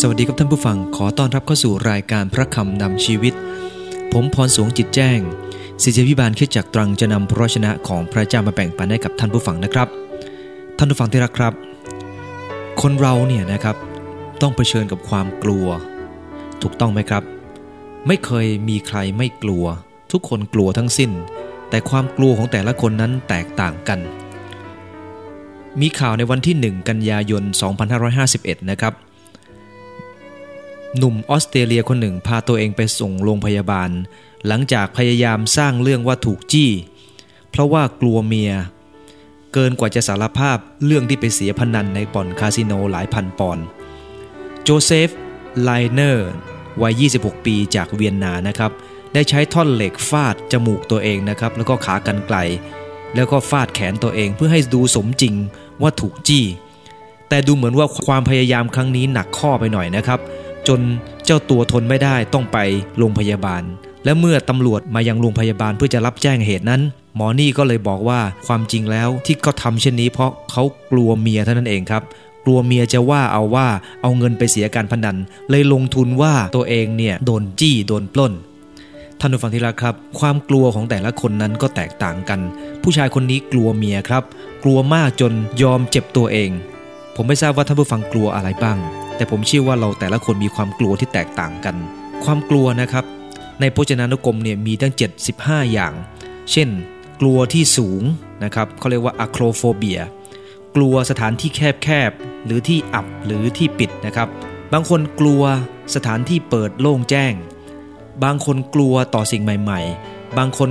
สวัสดีครับท่านผู้ฟังขอต้อนรับเข้าสู่รายการพระคำนำชีวิต ผมพรสวงจิตแจ้งศิษยพิบาลคิดจากตรังจะนำพระชนะของพระเจ้ามาแบ่งปันให้กับท่านผู้ฟังนะครับ ท่านผู้ฟังที่รักครับ คนเราเนี่ยนะครับต้องเผชิญกับความกลัว ถูกต้องไหมครับ ไม่เคยมีใครไม่กลัว ทุกคนกลัวทั้งสิ้น แต่ความกลัวของแต่ละคนนั้นแตกต่างกัน มีข่าวในวันที่ 1 กันยายน 2551 นะครับ หนุ่มออสเตรเลียคนหนึ่งพาตัวเองไปส่งโรงพยาบาล หลังจากพยายามสร้างเรื่องว่าถูกจี้ เพราะว่ากลัวเมีย เกินกว่าจะสารภาพเรื่องที่ไปเสียพนันในบ่อนคาสิโนหลายพันปอนด์โจเซฟไลเนอร์วัย 26 ปีจากเวียนนานะครับ ได้ใช้ท่อนเหล็กฟาดจมูกตัวเองนะครับ แล้วก็ขากรรไกรแล้วก็ฟาดแขนตัวเองเพื่อให้ดูสมจริงว่าถูกจี้ แต่ดูเหมือนว่าความพยายามครั้งนี้หนักข้อไปหน่อยนะครับ จนเจ้าตัวทนไม่ได้ต้องไปโรงพยาบาล และเมื่อตำรวจมายังโรงพยาบาลเพื่อจะรับแจ้งเหตุนั้น หมอนี่ก็เลยบอกว่าความจริงแล้วที่เขาทำเช่นนี้เพราะเขากลัวเมียเท่านั้นเองครับกลัวเมียจะว่าเอาว่าเอาเงินไปเสียการพนัน เลยลงทุนว่าตัวเองเนี่ยโดนจี้โดนปล้นท่านผู้ฟังที่รักครับ ความกลัวของแต่ละคนนั้นก็แตกต่างกัน ผู้ชายคนนี้กลัวเมียครับ กลัวมากจนยอมเจ็บตัวเอง ผมไม่ทราบว่าท่านผู้ฟังกลัวอะไรบ้าง แต่ผมเชื่อว่าเราแต่ละคนมีความกลัวที่แตกต่างกัน ความกลัวนะครับ ในพจนานุกรมเนี่ยมีตั้ง 75 อย่าง เช่น กลัวที่สูงนะครับเขาเรียกว่าอะโครโฟเบีย กลัวสถานที่แคบๆ หรือที่อับหรือที่ปิดนะครับ บางคนกลัวสถานที่เปิดโล่งแจ้ง บางคนกลัวต่อสิ่งใหม่ ๆ บางคน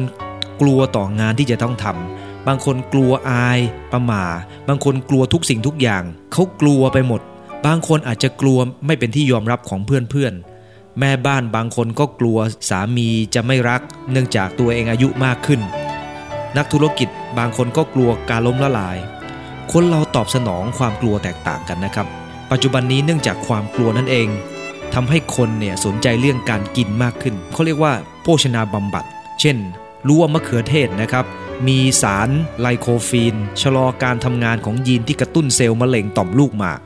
กลัวต่องานที่จะต้องทำบางคนกลัวอาย ประหม่า บางคนกลัวทุกสิ่งทุกอย่าง เขากลัวไปหมด บางคนอาจจะกลัวไม่เป็นที่ยอมรับของเพื่อนๆ แม่บ้านบางคนก็กลัวสามีจะไม่รัก เนื่องจากตัวเองอายุมากขึ้น นักธุรกิจบางคนก็กลัวการล้มละลาย คนเราตอบสนองความกลัวแตกต่างกันนะครับ ปัจจุบันนี้เนื่องจากความกลัวนั่นเองทำให้คนเนี่ยสนใจเรื่องการกินมากขึ้น เขาเรียกว่าโภชนาบำบัด เช่น รู้ว่ามะเขือเทศนะครับ มีสารไลโคฟีน ชะลอการทำงานของยีนที่กระตุ้นเซลล์มะเร็งต่อมลูกหมาก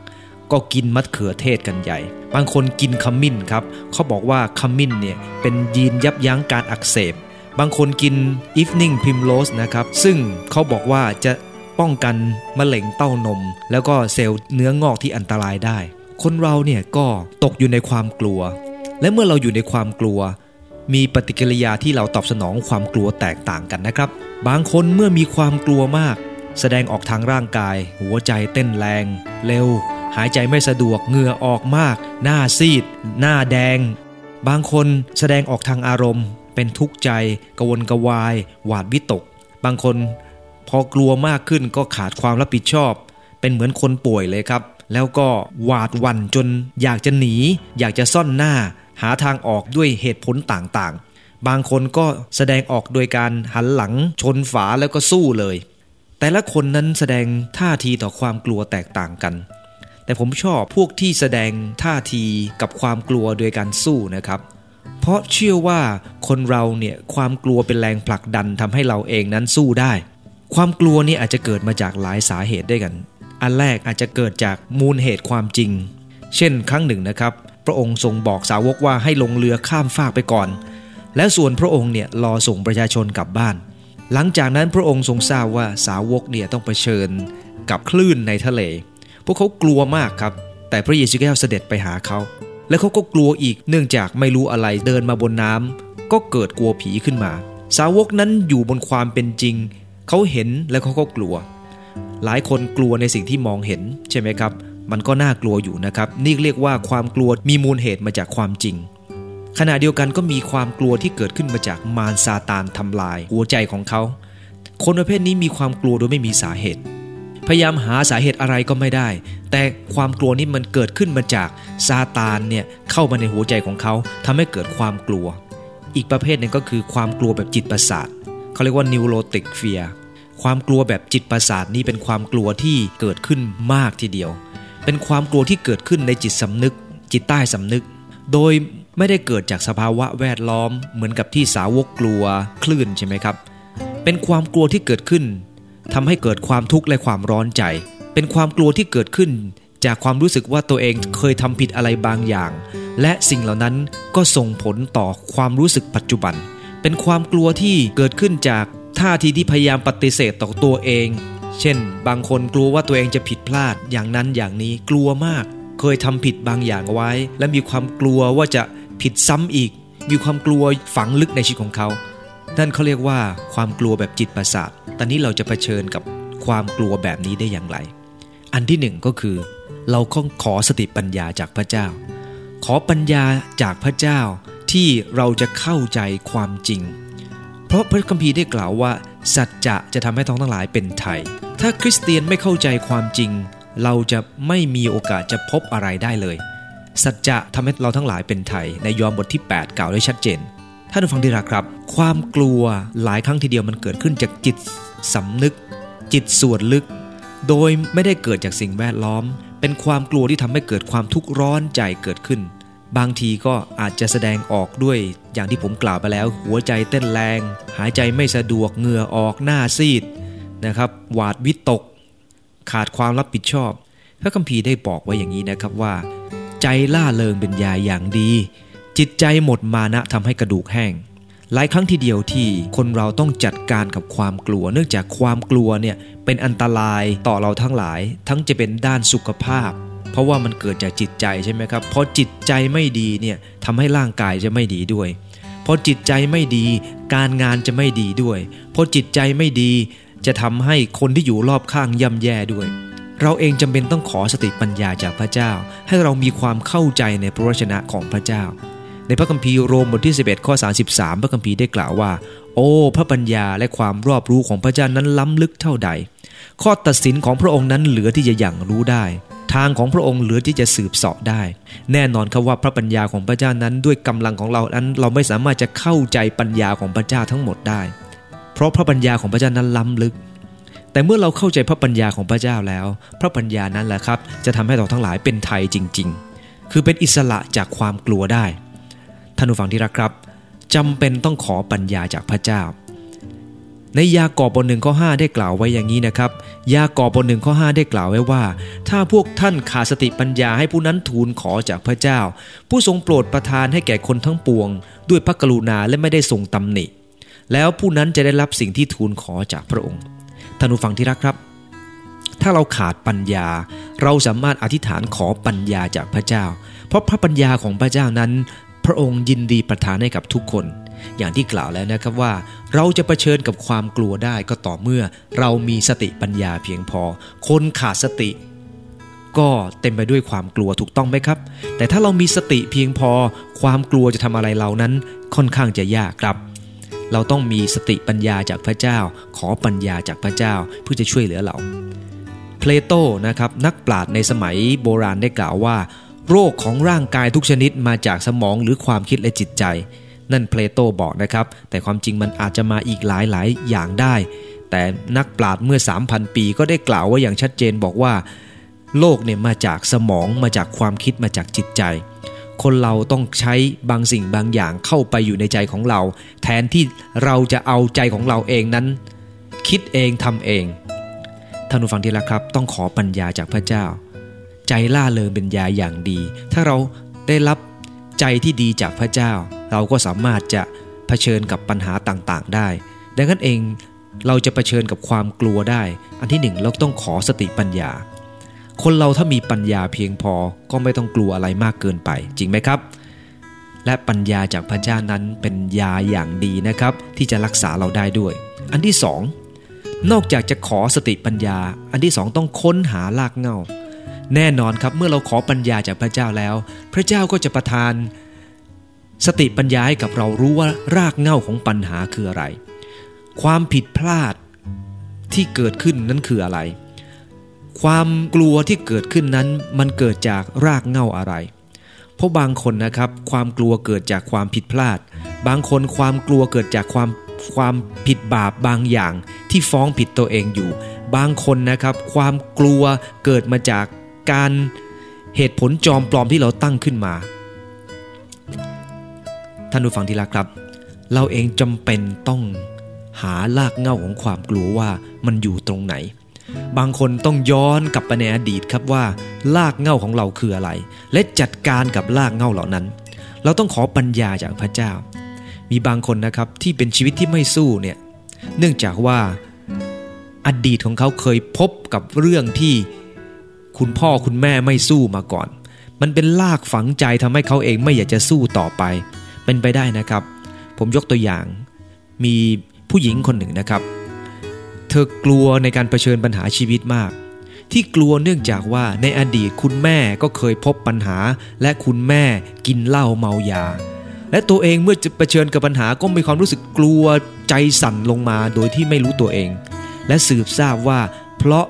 ก็กินมะเขือเทศกันใหญ่ บางคนกินขมิ้นครับเขาบอกว่าขมิ้นเนี่ยเป็นยีนยับยั้งการอักเสบ บางคนกิน evening primrose นะครับซึ่งเขาบอกว่าจะป้องกันมะเร็งเต้านม แล้วก็เซลล์เนื้องอกที่อันตรายได้ คนเราเนี่ยก็ตกอยู่ในความกลัว และเมื่อเราอยู่ในความกลัว มีปฏิกิริยาที่เราตอบสนองความกลัวแตกต่างกันนะครับ บางคนเมื่อมีความกลัวมาก แสดงออกทางร่างกาย หัวใจเต้นแรง เร็ว หายใจไม่สะดวกเหงื่อออกมาก หน้าซีด หน้าแดง บางคนแสดงออกทางอารมณ์ เป็นทุกข์ใจกวนกวาย หวาดวิตก บางคนพอกลัวมากขึ้นก็ขาดความรับผิดชอบ เป็นเหมือนคนป่วยเลยครับ แล้วก็หวาดวันจนอยากจะหนี อยากจะซ่อนหน้า หาทางออกด้วยเหตุผลต่างๆ บางคนก็แสดงออกโดยการหันหลังชนฝาแล้วก็สู้เลย แต่ละคนนั้นแสดงท่าทีต่อความกลัวแตกต่างกัน แต่ผมชอบพวกที่แสดงท่าทีกับความกลัวโดยการสู้นะครับ เพราะเชื่อว่าคนเราเนี่ยความกลัวเป็นแรงผลักดันทำให้เราเองนั้นสู้ได้ ความกลัวนี่อาจจะเกิดมาจากหลายสาเหตุด้วยกัน อันแรกอาจจะเกิดจากมูลเหตุความจริง เช่น ครั้งหนึ่งนะครับ พระองค์ทรงบอกสาวกว่าให้ลงเรือข้ามฟากไปก่อน และส่วนพระองค์เนี่ยรอส่งประชาชนกลับบ้าน หลังจากนั้นพระองค์ทรงทราบว่าสาวกเนี่ยต้องเผชิญกับคลื่นในทะเล พวกเขากลัวมากครับ แต่พระเยซูแก้วเสด็จไปหาเขา และเขาก็กลัวอีกเนื่องจากไม่รู้อะไรเดินมาบนน้ำก็เกิดกลัวผีขึ้นมา สาวกนั้นอยู่บนความเป็นจริง เขาเห็นแล้วเขาก็กลัว หลายคนกลัวในสิ่งที่มองเห็นใช่ไหมครับ มันก็น่ากลัวอยู่นะครับ นี่เรียกว่าความกลัวมีมูลเหตุมาจากความจริงขณะเดียวกันก็มีความกลัวที่เกิดขึ้นมาจากมารซาตานทำลายหัวใจของเขา คนประเภทนี้มีความกลัวโดยไม่มีสาเหตุ พยายามหาสาเหตุอะไรก็ไม่ได้ แต่ความกลัวนี้มันเกิดขึ้นมาจากซาตานเนี่ยเข้ามาในหัวใจของเขาทำให้เกิดความกลัว อีกประเภทหนึ่งก็คือความกลัวแบบจิตประสาทเขาเรียกว่า neurotic fear ความกลัวแบบจิตประสาทนี้เป็นความกลัวที่เกิดขึ้นมากทีเดียว เป็นความกลัวที่เกิดขึ้นในจิตสำนึก จิตใต้สำนึก โดยไม่ได้เกิดจากสภาวะแวดล้อม เหมือนกับที่สาวกกลัวคลื่นใช่ไหมครับ เป็นความกลัวที่เกิดขึ้น ทำให้เกิดความทุกข์และความร้อนใจ เป็นความกลัวที่เกิดขึ้น จากความรู้สึกว่าตัวเองเคยทำผิดอะไรบางอย่าง และสิ่งเหล่านั้นก็ส่งผลต่อความรู้สึกปัจจุบัน เป็นความกลัวที่เกิดขึ้นจากท่าทีที่พยายามปฏิเสธต่อตัวเอง เช่น บางคนกลัวว่าตัวเองจะผิดพลาดอย่างนั้นอย่างนี้กลัวมาก เคยทำผิดบางอย่างไว้ และมีความกลัวว่าจะผิดซ้ำอีก มีความกลัวฝังลึกในชีวิตของเขา นั่นเขาเรียกว่าความกลัวแบบจิตประสาท ตอนนี้เราจะเผชิญกับความกลัวแบบนี้ได้อย่างไร อันที่หนึ่งก็คือ เราต้องขอสติปัญญาจากพระเจ้า ขอปัญญาจากพระเจ้าที่เราจะเข้าใจความจริง เพราะพระคัมภีร์ได้กล่าวว่า สัจจะจะทำให้ท้องทั้งหลายเป็นไทย ถ้าคริสเตียนไม่เข้าใจความจริง เราจะไม่มีโอกาสจะพบอะไรได้เลย สัจจะทำให้เราทั้งหลายเป็นไทยในยอห์นบทที่ 8 กล่าวไว้ชัดเจน ท่านผู้ฟังที่รักครับ ความกลัวหลายครั้งทีเดียวมันเกิดขึ้นจากจิตสำนึก จิตส่วนลึก โดยไม่ได้เกิดจากสิ่งแวดล้อม เป็นความกลัวที่ทำให้เกิดความทุกข์ร้อนใจเกิดขึ้น บางทีก็อาจจะแสดงออกด้วยอย่างที่ผมกล่าวไปแล้ว หัวใจเต้นแรง หายใจไม่สะดวกเหงื่อออกหน้าซีดนะครับหวาดวิตก ขาดความรับผิดชอบ พระคัมภีร์ได้บอกไว้อย่างนี้นะครับว่า ใจล่าเริงเป็นยาอย่างดี จิตใจหมดมานะทำให้กระดูกแห้ง หลายครั้งทีเดียวที่คนเราต้องจัดการกับความกลัว เนื่องจากความกลัวเนี่ยเป็นอันตรายต่อเราทั้งหลาย ทั้งจะเป็นด้านสุขภาพ เพราะว่ามันเกิดจากจิตใจใช่ไหมครับพอจิตใจไม่ดีเนี่ยทำให้ร่างกายจะไม่ดีด้วยพอจิตใจไม่ดี การงานจะไม่ดีด้วยพอจิตใจไม่ดี จะทำให้คนที่อยู่รอบข้างย่ำแย่ด้วยเราเองจำเป็นต้องขอสติปัญญาจากพระเจ้า ให้เรามีความเข้าใจในพระวจนะของพระเจ้า ในพระคัมภีร์โรมบทที่ 11 ข้อ 33 พระคัมภีร์ได้กล่าวว่า โอ้ พระปัญญาและความรอบรู้ของพระเจ้านั้นล้ำลึกเท่าใด ข้อตัดสินของพระองค์นั้นเหลือที่จะอย่างรู้ได้ ทางของพระองค์เหลือที่จะสืบเสาะได้ แน่นอนครับว่าพระปัญญาของพระเจ้านั้นด้วยกำลังของเรานั้นเราไม่สามารถจะเข้าใจปัญญาของพระเจ้าทั้งหมดได้ เพราะพระปัญญาของพระเจ้านั้นล้ำลึกแต่เมื่อเราเข้าใจพระปัญญาของพระเจ้าแล้ว พระปัญญานั้นแหละครับ จะทำให้เราทั้งหลายเป็นไทยจริง ๆ คือเป็นอิสระจากความกลัวได้ ท่านผู้ฟังที่รักครับจำเป็นต้องขอปัญญาจากพระเจ้า ในยากอบบทหนึ่งข้อ5ได้กล่าวไว้อย่างนี้นะครับ ยากอบบทหนึ่งข้อ5ได้กล่าวไว้ว่า ถ้าพวกท่านขาดสติปัญญาให้ผู้นั้นทูลขอจากพระเจ้า ผู้ทรงโปรดประทานให้แก่คนทั้งปวง ด้วยพระกรุณาและไม่ได้ทรงตำหนิ แล้วผู้นั้นจะได้รับสิ่งที่ทูลขอจากพระองค์ท่านผู้ฟังที่รักครับ ถ้าเราขาดปัญญา เราสามารถอธิษฐานขอปัญญาจากพระเจ้า เพราะพระปัญญาของพระเจ้านั้น พระองค์ยินดีประทานให้กับทุกคน อย่างที่กล่าวแล้วนะครับว่า เราจะะเผชิญกับความกลัวได้ก็ต่อเมื่อเรามีสติปัญญาเพียงพอ คนขาดสติ ก็เต็มไปด้วยความกลัวถูกต้องไหมครับ แต่ถ้าเรามีสติเพียงพอ ความกลัวจะทำอะไรเรานั้นค่อนข้างจะยากครับเราต้องมีสติปัญญาจากพระเจ้า ขอปัญญาจากพระเจ้าเพื่อจะช่วยเหลือเรา เพลโตนะครับนักปราชญ์ในสมัยโบราณได้กล่าวว่า โรคของร่างกายทุกชนิดมาจากสมองหรือความคิดและจิตใจ นั่นเพลโตบอกนะครับ แต่ความจริงมันอาจจะมาอีกหลายหลายอย่างได้ แต่นักปราชญ์เมื่อ 3,000 ปีก็ได้กล่าวไว้อย่างชัดเจนบอกว่า โลกเนี่ยมาจากสมองมาจากความคิดมาจากจิตใจ คนเราต้องใช้บางสิ่งบางอย่างเข้าไปอยู่ในใจของเรา แทนที่เราจะเอาใจของเราเองนั้น คิดเองทำเองท่านผู้ฟังที่รักครับ ต้องขอปัญญาจากพระเจ้า ใจล่าเริงเป็นยาอย่างดี ถ้าเราได้รับใจที่ดีจากพระเจ้า เราก็สามารถจะเผชิญกับปัญหาต่างๆ ได้ ดังนั้นเองเราจะเผชิญกับความกลัวได้ อันที่หนึ่งเราต้องขอสติปัญญา คนเราถ้ามีปัญญาเพียงพอก็ไม่ต้องกลัวอะไรมากเกินไป จริงไหมครับ และปัญญาจากพระเจ้านั้นเป็นยาอย่างดีนะครับ ที่จะรักษาเราได้ด้วย อันที่สองนอกจากจะขอสติปัญญา อันที่สองต้องค้นหารากเหง้า แน่นอนครับเมื่อเราขอปัญญาจากพระเจ้าแล้ว พระเจ้าก็จะประทาน สติปัญญาให้กับเรารู้ว่ารากเหง้าของปัญหาคืออะไร ความผิดพลาดที่เกิดขึ้นนั้นคืออะไร ความกลัวที่เกิดขึ้นนั้นมันเกิดจากรากเหง้าอะไร เพราะบางคนนะครับความกลัวเกิดจากความผิดพลาด บางคนความกลัวเกิดจากความความผิดบาปบางอย่างที่ฟ้องผิดตัวเองอยู่ บางคนนะครับ ความกลัวเกิดมาจาก การเหตุผลจอมปลอมที่เราตั้งขึ้นมา ท่านผู้ฟังที่รักครับ เราเองจำเป็นต้องหารากเง้าของความกลัวว่ามันอยู่ตรงไหน บางคนต้องย้อนกลับไปในอดีตครับว่าลากเง่าของเราคืออะไร และจัดการกับลากเง่าเหล่านั้น เราต้องขอปัญญาจากพระเจ้า มีบางคนนะครับที่เป็นชีวิตที่ไม่สู้เนี่ยเนื่องจากว่าอดีตของเขาเคยพบกับเรื่องที่ คุณพ่อคุณแม่ไม่สู้มาก่อน มันเป็นลากฝังใจทำให้เขาเองไม่อยากจะสู้ต่อไป เป็นไปได้นะครับ ผมยกตัวอย่าง มีผู้หญิงคนหนึ่งนะครับ เธอกลัวในการเผชิญปัญหาชีวิตมาก ที่กลัวเนื่องจากว่าในอดีตคุณแม่ก็เคยพบปัญหา และคุณแม่กินเหล้าเมายา และตัวเองเมื่อจะเผชิญกับปัญหาก็มีความรู้สึกกลัวใจสั่นลงมาโดยที่ไม่รู้ตัวเอง และสืบทราบว่า เพราะ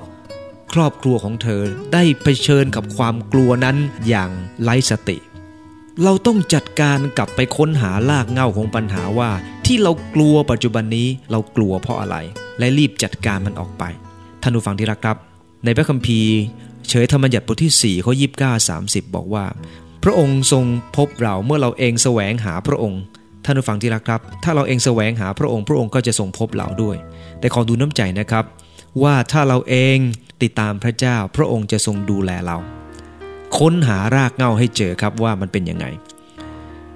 ครอบครัวของเธอได้เผชิญกับความกลัวนั้นอย่างไร้สติ เราต้องจัดการกลับไปค้นหาลากเง่าของปัญหาว่า ที่เรากลัวปัจจุบันนี้เรากลัวเพราะอะไร และรีบจัดการมันออกไปท่านผู้ฟังที่รักครับ ในพระคัมภีร์เฉยธรรมยัติบทที่4ข้อ29 30 บอกว่า พระองค์ทรงพบเราเมื่อเราเองแสวงหาพระองค์ท่านผู้ฟังที่รักครับ ถ้าเราเองแสวงหาพระองค์ พระองค์ก็จะทรงพบเราด้วย แต่ขอดูน้ำใจนะครับ ว่าถ้าเราเอง ติดตามพระเจ้าพระองค์จะทรงดูแลเรา ค้นหารากเงาให้เจอครับว่ามันเป็นยังไง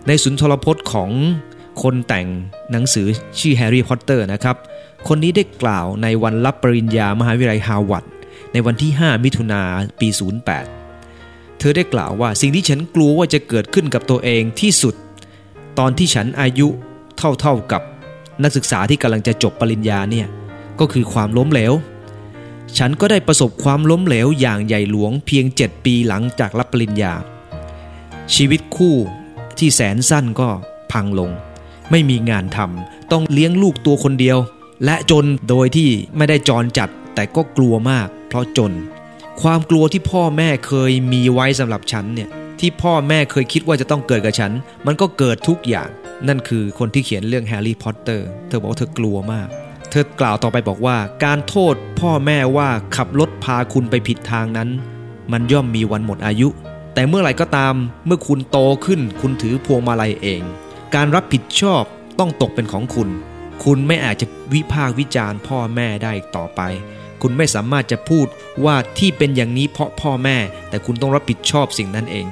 ในสุนทรพจน์ของคนแต่งหนังสือชื่อแฮร์รี่พอตเตอร์นะครับ คนนี้ได้กล่าวในวันรับปริญญามหาวิทยาลัยฮาวาดในวันที่ 5 มิถุนาปี 08 เธอได้กล่าวว่าสิ่งที่ฉันกลัวว่าจะเกิดขึ้นกับตัวเองที่สุด ตอนที่ฉันอายุเท่าๆกับนักศึกษาที่กำลังจะจบปริญญาเนี่ยก็คือความล้มเหลว ฉันก็ได้ประสบความล้มเหลวอย่างใหญ่หลวงเพียง 7 ปีหลังจากรับปริญญา ชีวิตคู่ที่แสนสั้นก็พังลง ไม่มีงานทำต้องเลี้ยงลูกตัวคนเดียว และจนโดยที่ไม่ได้จรจัดแต่ก็กลัวมาก เพราะจน ความกลัวที่พ่อแม่เคยมีไว้สำหรับฉันเนี่ยที่พ่อแม่เคยคิดว่าจะต้องเกิดกับฉัน มันก็เกิดทุกอย่าง นั่นคือคนที่เขียนเรื่องแฮร์รี่พอตเตอร์ เธอบอกว่าเธอกลัวมาก ธอกล่าวต่อไปบอกว่า การโทษพ่อแม่ว่าขับรถพาคุณไปผิดทางนั้น มันย่อมมีวันหมดอายุ แต่เมื่อไหร่ก็ตามเมื่อคุณโตขึ้นคุณถือพวงมาลัยเอง การรับผิดชอบต้องตกเป็นของคุณ คุณไม่อาจจะวิพากษ์วิจารณ์พ่อแม่ได้ต่อไป คุณไม่สามารถจะพูดว่าที่เป็นอย่างนี้เพราะพ่อแม่ แต่คุณต้องรับผิดชอบสิ่งนั้นเอง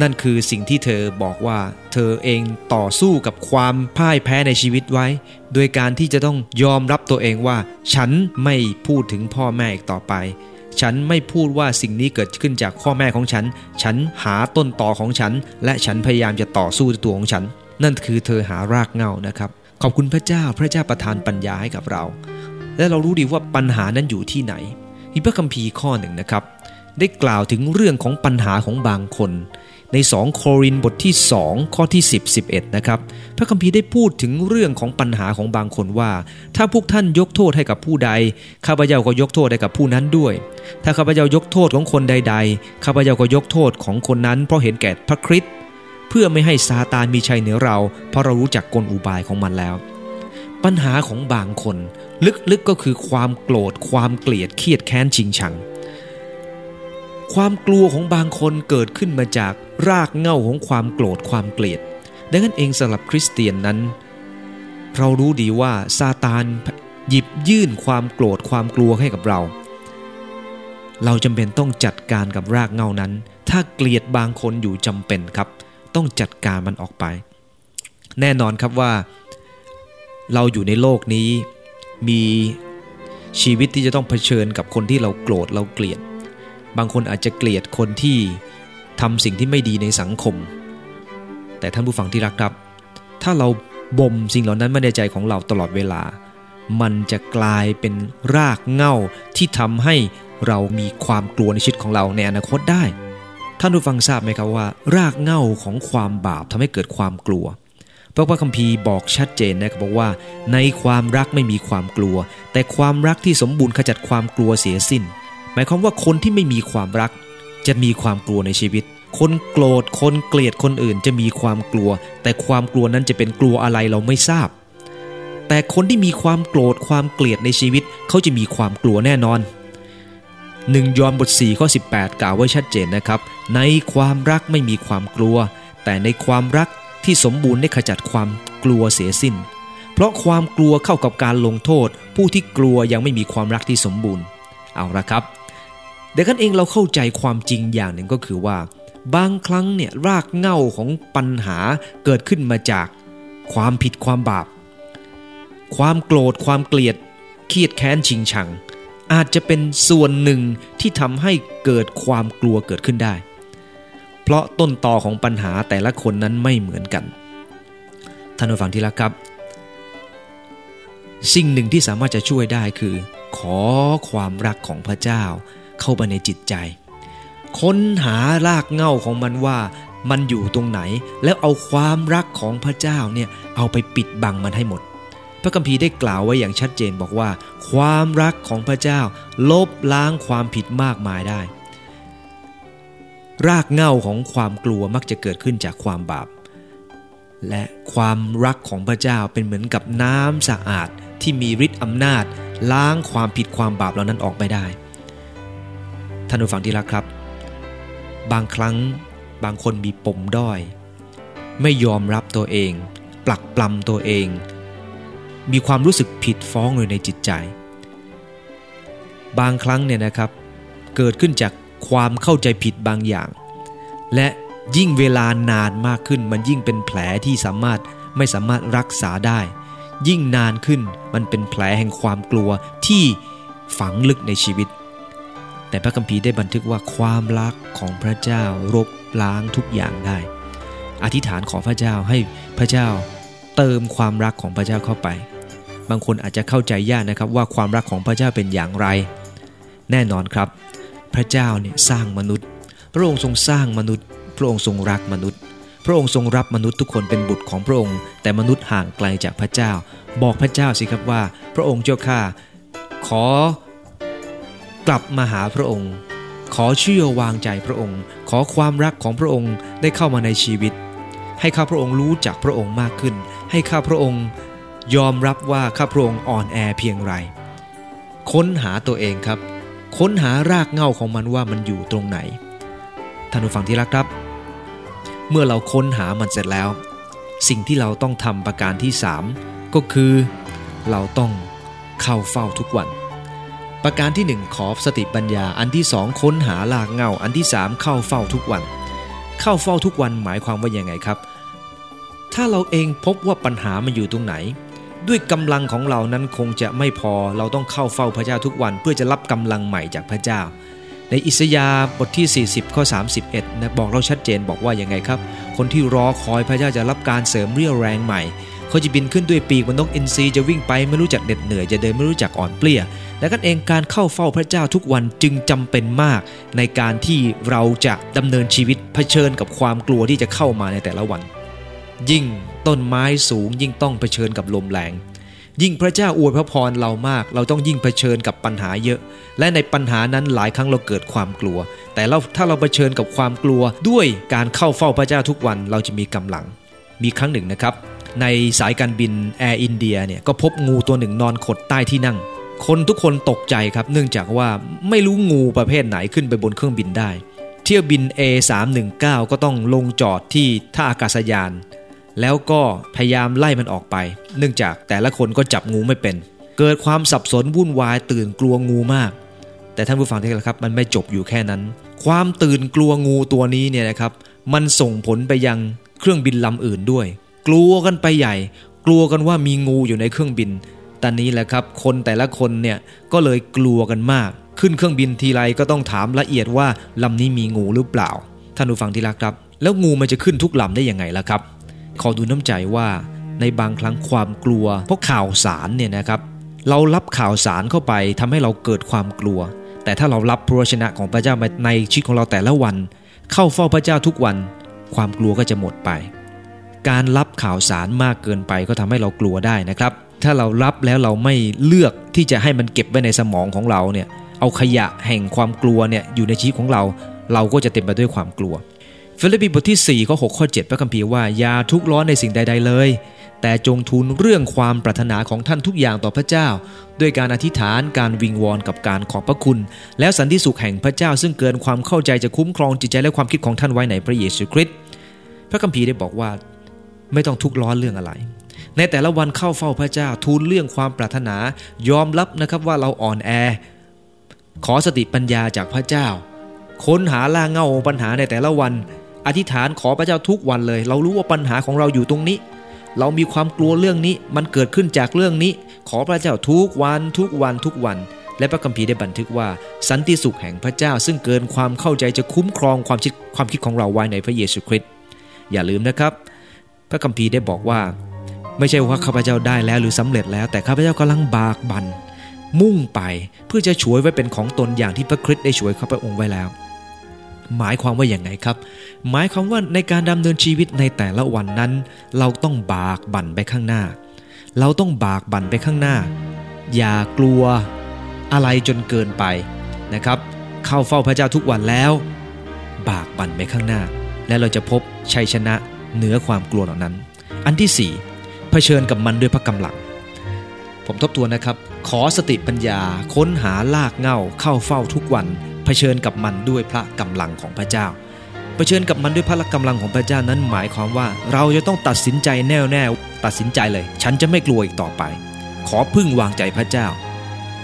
นั่นคือสิ่งที่เธอบอกว่าเธอเองต่อสู้กับความพ่ายแพ้ในชีวิตไว้ โดยการที่จะต้องยอมรับตัวเองว่า ฉันไม่พูดถึงพ่อแม่อีกต่อไป ฉันไม่พูดว่าสิ่งนี้เกิดขึ้นจากพ่อแม่ของฉัน ฉันหาต้นต่อของฉัน และฉันพยายามจะต่อสู้ตัวของฉัน นั่นคือเธอหารากเงานะครับ ขอบคุณพระเจ้าพระเจ้าประทานปัญญาให้กับเรา และเรารู้ดีว่าปัญหานั้นอยู่ที่ไหนมีพระคัมภีร์ข้อหนึ่งนะครับ ได้กล่าวถึงเรื่องของปัญหาของบางคน ใน 2 โครินบทที่ 2 ข้อที่ 10 11 นะครับ พระคัมภีร์ได้พูดถึงเรื่องของปัญหาของบางคนว่า ถ้าพวกท่านยกโทษให้กับผู้ใด ข้าพเจ้าก็ยกโทษให้กับผู้นั้นด้วย ถ้าข้าพเจ้ายกโทษของคนใด ๆ ข้าพเจ้าก็ยกโทษของคนนั้น เพราะเห็นแก่พระคริสต์เพื่อไม่ให้ซาตานมีชัยเหนือเรา เพราะเรารู้จักกลอุบายของมันแล้ว ปัญหาของบางคน ลึกๆก็คือความโกรธความเกลียดเครียดแค้นชิงชัง ความกลัวของบางคนเกิดขึ้นมาจากรากเง่าของความโกรธความเกลียด ดังนั้นเองสำหรับคริสเตียนนั้น เรารู้ดีว่าซาตานหยิบยื่นความโกรธความกลัวให้กับเรา เราจำเป็นต้องจัดการกับรากเง่านั้น ถ้าเกลียดบางคนอยู่จำเป็นครับ ต้องจัดการมันออกไป แน่นอนครับว่า เราอยู่ในโลกนี้มีชีวิตที่จะต้องเผชิญกับคนที่เราโกรธเราเกลียด บางคนอาจจะเกลียดคนที่ทำสิ่งที่ไม่ดีในสังคม แต่ท่านผู้ฟังที่รักครับ ถ้าเราบ่มสิ่งเหล่านั้นมาในใจของเราตลอดเวลา มันจะกลายเป็นรากเง่าที่ทำให้เรามีความกลัวในชีวิตของเราในอนาคตได้ ท่านผู้ฟังทราบไหมครับว่า รากเง่าของความบาปทำให้เกิดความกลัวพระพระคัมภีร์บอกชัดเจนนะครับบอกว่า ในความรักไม่มีความกลัว แต่ความรักที่สมบูรณ์ขจัดความกลัวเสียสิ้น หมายความว่าคนที่ไม่มีความรัก จะมีความกลัวในชีวิต คนโกรธ คนเกลียดคนอื่นจะมีความกลัว แต่ความกลัวนั้นจะเป็นกลัวอะไรเราไม่ทราบ แต่คนที่มีความโกรธความเกลียดในชีวิต เขาจะมีความกลัวแน่นอนหนึ่งยอห์นบท4ข้อ18 กล่าวไว้ชัดเจนนะครับ ในความรักไม่มีความกลัว แต่ในความรักที่สมบูรณ์ได้ขจัดความกลัวเสียสิ้น เพราะความกลัวเข้ากับการลงโทษ ผู้ที่กลัวยังไม่มีความรักที่สมบูรณ์ เอาละครับ เดี๋ยวกันเองเราเข้าใจความจริงอย่างหนึ่งก็คือว่า บางครั้งเนี่ยรากเหง้าของปัญหาเกิดขึ้นมาจากความผิดความบาป ความโกรธความเกลียดเครียดแค้นชิงชัง อาจจะเป็นส่วนหนึ่งที่ทำให้เกิดความกลัวเกิดขึ้นได้ เพราะต้นตอของปัญหาแต่ละคนนั้นไม่เหมือนกันท่านผู้ฟังที่รักครับ สิ่งหนึ่งที่สามารถจะช่วยได้คือ ขอความรักของพระเจ้า เข้าไปในจิตใจ ค้นหารากเหง้าของมันว่ามันอยู่ตรงไหน แล้วเอาความรักของพระเจ้าเนี่ยเอาไปปิดบังมันให้หมด พระคัมภีร์ได้กล่าวไว้อย่างชัดเจนบอกว่า ความรักของพระเจ้า ลบล้างความผิดมากมายได้ รากเหง้าของความกลัวมักจะเกิดขึ้นจากความบาป และความรักของพระเจ้าเป็นเหมือนกับน้ำสะอาดที่มีฤทธิ์อำนาจ ล้างความผิดความบาปเหล่านั้นออกไปได้ ท่านผู้ฟังที่รักครับ บางครั้งบางคนมีปมด้อย ไม่ยอมรับตัวเอง ปลักปลำตัวเอง มีความรู้สึกผิดฟ้องอยู่ในจิตใจ บางครั้งเนี่ยนะครับ เกิดขึ้นจากความเข้าใจผิดบางอย่าง และยิ่งเวลานานมากขึ้น มันยิ่งเป็นแผลที่สามารถไม่สามารถรักษาได้ ยิ่งนานขึ้นมันเป็นแผลแห่งความกลัวที่ฝังลึกในชีวิต แต่พระคัมภีร์ได้บันทึกว่าความรักของพระเจ้ารบล้างทุกอย่างได้ อธิษฐานขอพระเจ้าให้พระเจ้าเติมความรักของพระเจ้าเข้าไป บางคนอาจจะเข้าใจยากนะครับว่าความรักของพระเจ้าเป็นอย่างไร แน่นอนครับ พระเจ้าเนี่ยสร้างมนุษย์ พระองค์ทรงสร้างมนุษย์ พระองค์ทรงรักมนุษย์ พระองค์ทรงรับมนุษย์ทุกคนเป็นบุตรของพระองค์ แต่มนุษย์ห่างไกลจากพระเจ้า บอกพระเจ้าสิครับว่า พระองค์เจ้าข้าขอ กลับมาหาพระองค์ ขอเชื่อวางใจพระองค์ ขอความรักของพระองค์ได้เข้ามาในชีวิต ให้ข้าพระองค์รู้จักพระองค์มากขึ้น ให้ข้าพระองค์ยอมรับว่าข้าพระองค์อ่อนแอเพียงไร ค้นหาตัวเองครับ ค้นหารากเหง้าของมันว่ามันอยู่ตรงไหน ท่านผู้ฟังที่รักครับ เมื่อเราค้นหามันเสร็จแล้ว สิ่งที่เราต้องทำประการที่ 3 ก็คือ เราต้องเข้าเฝ้าทุกวัน ประการที่ 1 ขอสติปัญญา อันที่ 2 ค้นหาลากเงา อันที่ 3 เข้าเฝ้าทุกวัน เข้าเฝ้าทุกวันหมายความว่าอย่างไงครับ ถ้าเราเองพบว่าปัญหามันอยู่ตรงไหน ด้วยกำลังของเรานั้นคงจะไม่พอเราต้องเข้าเฝ้าพระเจ้าทุกวัน เพื่อจะรับกำลังใหม่จากพระเจ้า ในอิสยาห์บทที่ 40 ข้อ 31 นะบอกเราชัดเจนบอกว่าอย่างไงครับ คนที่รอคอยพระเจ้าจะรับการเสริมเรี่ยวแรงใหม่ เขาจะบินขึ้นด้วยปีกมนนกอินทรีจะวิ่งไปไม่รู้จักเหน็ดเหนื่อยจะเดินไม่รู้จักอ่อนเปลี้ยและกันเองการเข้าเฝ้าพระเจ้าทุกวันจึงจำเป็นมากในการที่เราจะดำเนินชีวิตเผชิญกับความกลัวที่จะเข้ามาในแต่ละวัน ยิ่งต้นไม้สูงยิ่งต้องเผชิญกับลมแรงยิ่งพระเจ้าอวยพระพรเรามาก เราต้องยิ่งเผชิญกับปัญหาเยอะ และในปัญหานั้นหลายครั้งเราเกิดความกลัว แต่เราถ้าเราเผชิญกับความกลัวด้วยการเข้าเฝ้าพระเจ้าทุกวันเราจะมีกำลัง มีครั้งหนึ่งนะครับ ในสายการบินแอร์อินเดียเนี่ยก็พบงูตัวหนึ่งนอนขดใต้ที่นั่ง คนทุกคนตกใจครับ เนื่องจากว่าไม่รู้งูประเภทไหนขึ้นไปบนเครื่องบินได้ เที่ยวบิน A319 ก็ต้องลงจอดที่ท่าอากาศยาน แล้วก็พยายามไล่มันออกไป เนื่องจากแต่ละคนก็จับงูไม่เป็น เกิดความสับสนวุ่นวายตื่นกลัวงูมาก แต่ท่านผู้ฟังที่ครับ มันไม่จบอยู่แค่นั้น ความตื่นกลัวงูตัวนี้เนี่ยนะครับมันส่งผลไปยังเครื่องบินลำอื่นด้วย กลัวกันไปใหญ่ กลัวกันว่ามีงูอยู่ในเครื่องบินตอนนี้แหละครับ คนแต่ละคนเนี่ยก็เลยกลัวกันมาก ขึ้นเครื่องบินทีไรก็ต้องถามละเอียดว่าลำนี้มีงูหรือเปล่า ท่านผู้ฟังที่รักครับ แล้วงูมันจะขึ้นทุกลำได้ยังไงล่ะครับ ขอดูน้ำใจว่าในบางครั้งความกลัว เพราะข่าวสารเนี่ยนะครับเรารับข่าวสารเข้าไปทำให้เราเกิดความกลัว แต่ถ้าเรารับพระชนะของพระเจ้าในชีวิตของเราแต่ละวัน เข้าเฝ้าพระเจ้าทุกวัน ความกลัวก็จะหมดไป การรับข่าวสารมากเกินไปก็ทำให้เรากลัวได้นะครับ ถ้าเรารับแล้วเราไม่เลือกที่จะให้มันเก็บไว้ในสมองของเราเนี่ยเอาขยะแห่งความกลัวเนี่ยอยู่ในชีวิตของเรา เราก็จะเต็มไปด้วยความกลัวฟิลิปปีบทที่4ข้อ6ข้อ7พระคัมภีร์ว่าอย่าทุกข์ร้อนในสิ่งใด ๆ เลย แต่จงทูลเรื่องความปรารถนาของท่านทุกอย่างต่อพระเจ้า ด้วยการอธิษฐานการวิงวอนกับการขอบพระคุณ แล้วสันติสุขแห่งพระเจ้า ซึ่งเกินความเข้าใจจะคุ้มครองจิตใจและความคิดของท่านไว้ในพระเยซูคริสต์พระคัมภีร์ได้บอกว่า ไม่ต้องทุกข์ร้อนเรื่องอะไร ในแต่ละวันเข้าเฝ้าพระเจ้าทูลเรื่องความปรารถนายอมรับนะครับว่าเราอ่อนแอ ขอสติปัญญาจากพระเจ้า ค้นหาล่าเงาปัญหาในแต่ละวัน อธิษฐานขอพระเจ้าทุกวันเลย เรารู้ว่าปัญหาของเราอยู่ตรงนี้ เรามีความกลัวเรื่องนี้มันเกิดขึ้นจากเรื่องนี้ ขอพระเจ้าทุกวันทุกวันทุกวันและพระคัมภีร์ได้บันทึกว่าสันติสุขแห่งพระเจ้า ซึ่งเกินความเข้าใจจะคุ้มครองความคิดความคิดของเราไว้ในพระเยซูคริสต์อย่าลืมนะครับ พระคัมภีร์ได้บอกว่า ไม่ใช่ว่าข้าพเจ้าได้แล้วหรือสำเร็จแล้ว แต่ข้าพเจ้ากำลังบากบันมุ่งไปเพื่อจะช่วยไว้เป็นของตนอย่างที่พระคริสต์ได้ช่วยข้าพระองค์ไว้แล้ว หมายความว่าอย่างไงครับ หมายความว่าในการดำเนินชีวิตในแต่ละวันนั้น เราต้องบากบั่นไปข้างหน้า เราต้องบากบั่นไปข้างหน้า อย่ากลัวอะไรจนเกินไปนะครับ เข้าเฝ้าพระเจ้าทุกวันแล้ว บากบั่นไปข้างหน้า และเราจะพบชัยชนะ เหนือความกลัวเหล่านั้น อันที่ 4 เผชิญกับมันด้วยพระกำลัง ผมทบทวนนะครับ ขอสติปัญญาค้นหาลากเง่าเข้าเฝ้าทุกวัน เผชิญกับมันด้วยพระกำลังของพระเจ้า เผชิญกับมันด้วยพระกำลังของพระเจ้านั้นหมายความว่า เราจะต้องตัดสินใจแน่วแน่ตัดสินใจเลย ฉันจะไม่กลัวอีกต่อไป ขอพึ่งวางใจพระเจ้า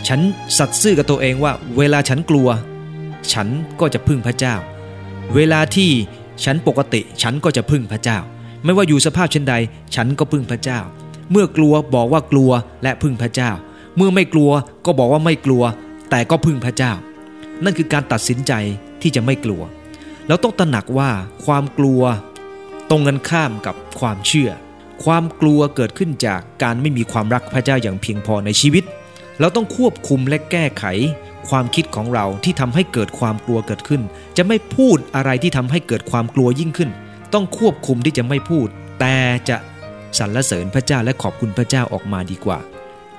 ฉันสัตย์ซื่อกับตัวเองว่า เวลาฉันกลัว ฉันก็จะพึ่งพระเจ้า เวลาที่ ฉันปกติฉันก็จะพึ่งพระเจ้า ไม่ว่าอยู่สภาพเช่นใด ฉันก็พึ่งพระเจ้า เมื่อกลัวบอกว่ากลัวและพึ่งพระเจ้า เมื่อไม่กลัวก็บอกว่าไม่กลัว แต่ก็พึ่งพระเจ้า นั่นคือการตัดสินใจที่จะไม่กลัว แล้วต้องตระหนักว่าความกลัว ตรงกันข้ามกับความเชื่อ ความกลัวเกิดขึ้นจากการไม่มีความรักพระเจ้าอย่างเพียงพอในชีวิต เราต้องควบคุมและแก้ไข ความคิดของเราที่ทำให้เกิดความกลัวเกิดขึ้น จะไม่พูดอะไรที่ทำให้เกิดความกลัวยิ่งขึ้น ต้องควบคุมที่จะไม่พูด แต่จะสรรเสริญพระเจ้าและขอบคุณพระเจ้าออกมาดีกว่า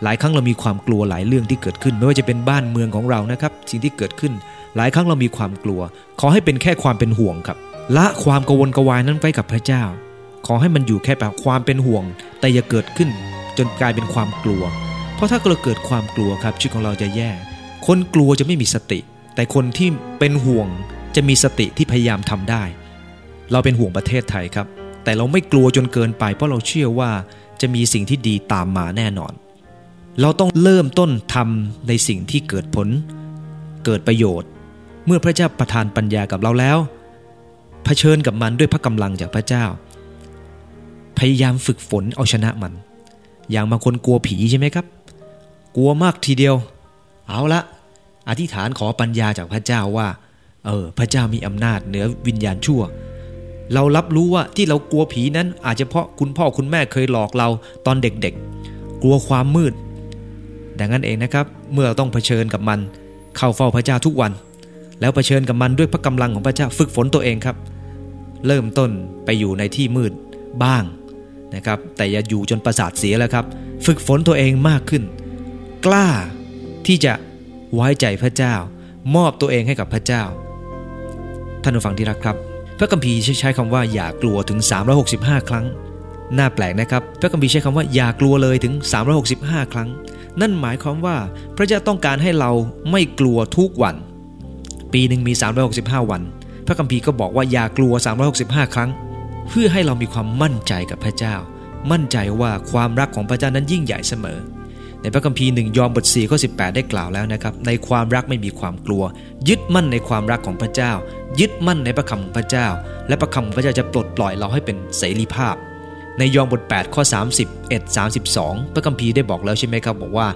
หลายครั้งเรามีความกลัวหลายเรื่องที่เกิดขึ้น ไม่ว่าจะเป็นบ้านเมืองของเรานะครับ สิ่งที่เกิดขึ้น หลายครั้งเรามีความกลัว ขอให้เป็นแค่ความเป็นห่วงครับ ละความกังวลกวายนั้นไว้กับพระเจ้า ขอให้มันอยู่แค่แบบความเป็นห่วง แต่อย่าเกิดขึ้น จนกลายเป็นความกลัว เพราะถ้าเราเกิดความกลัวครับชีวิตของเราจะแย่ คนกลัวจะไม่มีสติ แต่คนที่เป็นห่วงจะมีสติที่พยายามทำได้ เราเป็นห่วงประเทศไทยครับ แต่เราไม่กลัวจนเกินไป เพราะเราเชื่อว่าจะมีสิ่งที่ดีตามมาแน่นอน เราต้องเริ่มต้นทำในสิ่งที่เกิดผล เกิดประโยชน์ เมื่อพระเจ้าประทานปัญญากับเราแล้วเผชิญกับมันด้วยพระกำลังจากพระเจ้า พยายามฝึกฝนเอาชนะมัน อย่างบางคนกลัวผีใช่ไหมครับ กลัวมากทีเดียว เอาละ อธิษฐานขอปัญญาจากพระเจ้าว่า เออ พระเจ้ามีอำนาจเหนือวิญญาณชั่ว เรารับรู้ว่าที่เรากลัวผีนั้น อาจจะเพราะคุณพ่อคุณแม่เคยหลอกเราตอนเด็กๆ กลัวความมืด ดังนั้นเองนะครับ เมื่อเราต้องเผชิญกับมัน เข้าเฝ้าพระเจ้าทุกวัน แล้วเผชิญกับมันด้วยพระกำลังของพระเจ้าฝึกฝนตัวเองครับ เริ่มต้นไปอยู่ในที่มืดบ้างนะครับ แต่อย่าอยู่จนประสาทเสียแล้วครับ ฝึกฝนตัวเองมากขึ้น กล้าที่จะไว้ใจพระเจ้า มอบตัวเองให้กับพระเจ้า ท่านผู้ฟังที่รักครับ พระคัมภีร์ใช้คำว่าอย่ากลัวถึง 365 ครั้ง น่าแปลกนะครับ พระคัมภีร์ใช้คำว่าอย่ากลัวเลยถึง 365 ครั้ง นั่นหมายความว่าพระเจ้าต้องการให้เราไม่กลัวทุกวัน ปีหนึ่งมี 365 วัน พระคัมภีร์ก็บอกว่าอย่ากลัว 365 ครั้ง เพื่อให้เรามีความมั่นใจกับพระเจ้า มั่นใจว่าความรักของพระเจ้านั้นยิ่งใหญ่เสมอ ในพระคัมภีร์หนึ่งยอห์นบท4ข้อ18 ได้กล่าวแล้วนะครับ ในความรักไม่มีความกลัว ยึดมั่นในความรักของพระเจ้า ยึดมั่นในพระคำของพระเจ้า และพระคำของพระเจ้าจะปลดปล่อยเราให้เป็นเสรีภาพ ในยอห์นบท8ข้อ31 32 พระคัมภีร์ได้บอกแล้วใช่ไหมครับบอกว่า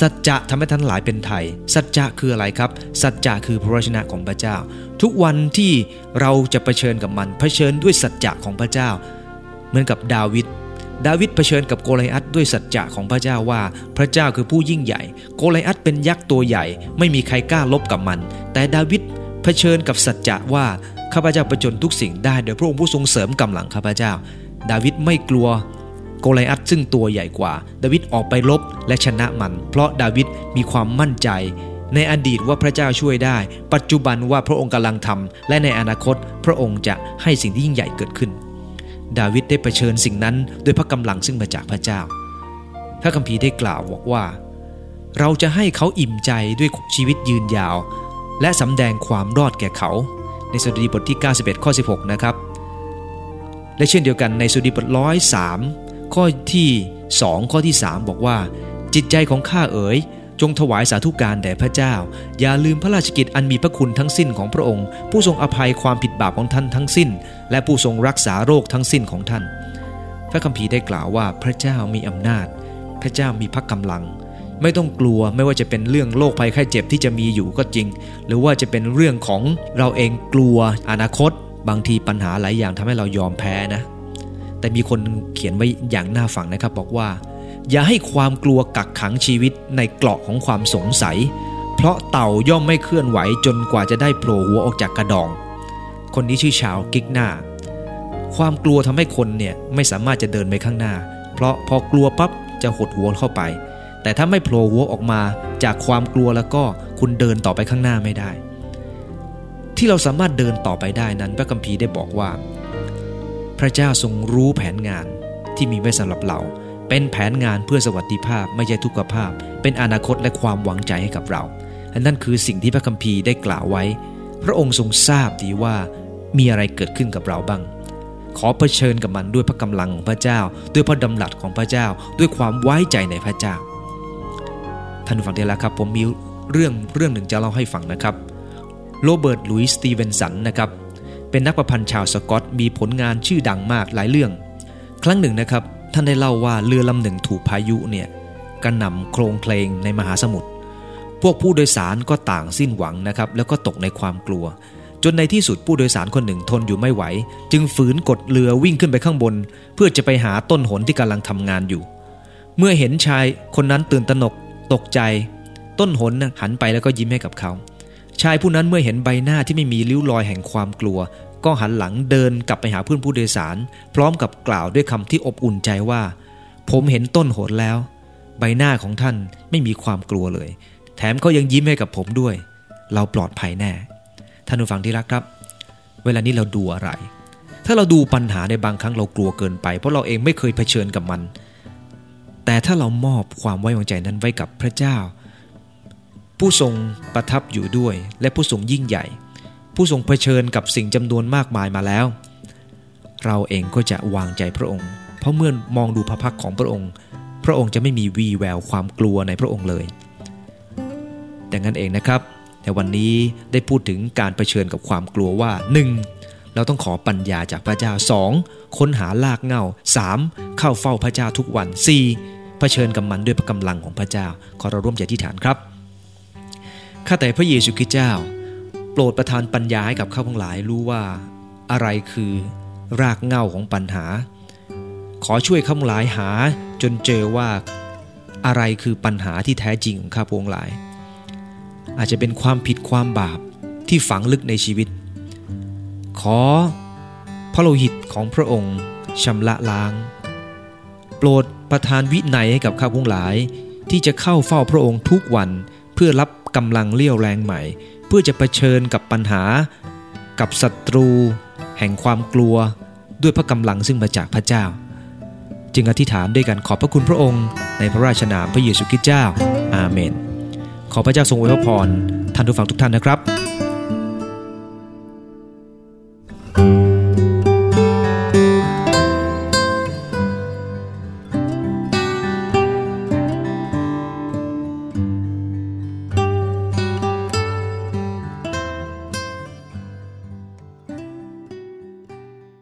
สัจจะทำให้ท่านหลายเป็นไทย สัจจะคืออะไรครับ สัจจะคือพระวจนะของพระเจ้า ทุกวันที่เราจะเผชิญกับมันเผชิญด้วยสัจจะของพระเจ้า เหมือนกับดาวิด ดาวิดเผชิญกับโกลิอัตด้วยสัจจะของพระเจ้าว่า พระเจ้าคือผู้ยิ่งใหญ่ โกลิอัตเป็นยักษ์ตัวใหญ่ ไม่มีใครกล้าลบกับมัน แต่ดาวิดเผชิญกับสัจจะว่าข้าพเจ้าประจนทุกสิ่งได้โดยพระองค์ผู้ทรงเสริมกำลังข้าพเจ้า ดาวิดไม่กลัวโกลิอัตซึ่งตัวใหญ่กว่า ดาวิดออกไปลบและชนะมัน เพราะดาวิดมีความมั่นใจ ในอดีตว่าพระเจ้าช่วยได้ ปัจจุบันว่าพระองค์กำลังทำและในอนาคตพระองค์จะให้สิ่งที่ยิ่งใหญ่เกิดขึ้น ดาวิดได้เผชิญสิ่งนั้นด้วยพระกำลังซึ่งมาจากพระเจ้า พระคัมภีร์ได้กล่าวบอกว่า เราจะให้เขาอิ่มใจด้วยชีวิตยืนยาว และสำแดงความรอดแก่เขา ในสดุดีบทที่ 91 ข้อ 16 นะครับ และเช่นเดียวกันในสดุดีบทร้อยสามข้อที่ 2 ข้อที่ 3 บอกว่า จิตใจของข้าเอ๋ย จงถวายสาธุการแด่พระเจ้า อย่าลืมพระราชกิจอันมีพระคุณทั้งสิ้นของพระองค์ ผู้ทรงอภัยความผิดบาปของท่านทั้งสิ้น และผู้ทรงรักษาโรคทั้งสิ้นของท่าน พระคัมภีร์ได้กล่าวว่าพระเจ้ามีอำนาจ พระเจ้ามีพระกำลัง ไม่ต้องกลัวไม่ว่าจะเป็นเรื่องโรคภัยไข้เจ็บที่จะมีอยู่ก็จริง หรือว่าจะเป็นเรื่องของเราเองกลัวอนาคต บางทีปัญหาหลายอย่างทำให้เรายอมแพ้นะ แต่มีคนเขียนไว้อย่างน่าฟังนะครับบอกว่า อย่าให้ความกลัวกักขังชีวิตในเกราะของความสงสัย เพราะเต่าย่อมไม่เคลื่อนไหวจนกว่าจะได้โผล่หัวออกจากกระดอง คนนี้ชื่อชาวกิกหน้า ความกลัวทำให้คนเนี่ยไม่สามารถจะเดินไปข้างหน้า เพราะพอกลัวปั๊บจะหดหัวเข้าไป แต่ถ้าไม่โผล่หัวออกมาจากความกลัวแล้วก็คุณเดินต่อไปข้างหน้าไม่ได้ ที่เราสามารถเดินต่อไปได้นั้นพระคัมภีร์ได้บอกว่า พระเจ้าทรงรู้แผนงานที่มีไว้สำหรับเรา เป็นแผนงานเพื่อสวัสดิภาพไม่ใช่ทุกขภาพ เป็นอนาคตและความหวังใจให้กับเราอันนั่นคือสิ่งที่พระคัมภีร์ได้กล่าวไว้ พระองค์ทรงทราบดีว่ามีอะไรเกิดขึ้นกับเราบ้าง ขอเผชิญกับมันด้วยพระกำลังของพระเจ้า ด้วยพระดำรัสของพระเจ้า ด้วยความไว้ใจในพระเจ้า ท่านผู้ฟังที่รักครับ ผมมีเรื่องเรื่องหนึ่งจะเล่าให้ฟังนะครับ โรเบิร์ต ลุยส์ สตีเวนสันนะครับ เป็นนักประพันธ์ชาวสกอต มีผลงานชื่อดังมากหลายเรื่อง ครั้งหนึ่งนะครับ ท่านได้เล่าว่าเรือลำหนึ่งถูกพายุเนี่ยกระหน่ำโคลงเคลงในมหาสมุทร พวกผู้โดยสารก็ต่างสิ้นหวังนะครับ แล้วก็ตกในความกลัว จนในที่สุดผู้โดยสารคนหนึ่งทนอยู่ไม่ไหว จึงฝืนกฎเรือวิ่งขึ้นไปข้างบน เพื่อจะไปหาต้นหนที่กำลังทำงานอยู่ เมื่อเห็นชายคนนั้นตื่นตระหนกตกใจ ต้นหนหันไปแล้วก็ยิ้มให้กับเขา ชายผู้นั้นเมื่อเห็นใบหน้าที่ไม่มีริ้วรอยแห่งความกลัว ก็หันหลังเดินกลับไปหาเพื่อนผู้โดยสาร พร้อมกับกล่าวด้วยคำที่อบอุ่นใจว่า ผมเห็นต้นโหดแล้ว ใบหน้าของท่านไม่มีความกลัวเลย แถมเขายังยิ้มให้กับผมด้วย เราปลอดภัยแน่ ท่านผู้ฟังที่รักครับ เวลานี้เราดูอะไร ถ้าเราดูปัญหาในบางครั้งเรากลัวเกินไป เพราะเราเองไม่เคยเผชิญกับมัน แต่ถ้าเรามอบความไว้วางใจนั้นไว้กับพระเจ้า ผู้ทรงประทับอยู่ด้วยและผู้ทรงยิ่งใหญ่ ผู้ทรงเผชิญกับสิ่งจำนวนมากมายมาแล้ว เราเองก็จะวางใจพระองค์ เพราะเมื่อมองดูพระพักของพระองค์ พระองค์จะไม่มีวีแววความกลัวในพระองค์เลยดังนั้นเองนะครับแต่วันนี้ได้พูดถึงการเผชิญกับความกลัวว่า 1. เราต้องขอปัญญาจากพระเจ้า 2. ค้นหาลากเงา 3. เข้าเฝ้าพระเจ้าทุกวัน 4. เผชิญกับมันด้วยพระกำลังของพระเจ้า ขอเราร่วมใจที่ฐานครับ ข้าแต่พระเยซูคริสต์เจ้า รดประทานปัญญาให้กับข้าพงหลายรู้ว่าอะไรคือรากเหง่าของปัญหา ขอช่วยข้าพงหลายหาจนเจอว่าอะไรคือปัญหาที่แท้จริงของข้าพงหลาย อาจจะเป็นความผิดความบาปที่ฝังลึกในชีวิต ขอพระโลหิตของพระองค์ชำระล้าง โปรดประทานวินัยให้กับข้าพงหลาย ที่จะเข้าเฝ้าพระองค์ทุกวันเพื่อรับกำลังเลี้ยวแรงใหม่ เพื่อจะะเผชิญกับปัญหา กับศัตรู แห่งความกลัว ด้วยพระกำลังซึ่งมาจากพระเจ้า จึงอธิษฐานด้วยกันขอบพระคุณพระองค์ ในพระราชนามพระเยซูคริสต์เจ้า อาเมน ขอพระเจ้าทรงอวยพรท่านทุกฝั่งทุกท่านนะครับ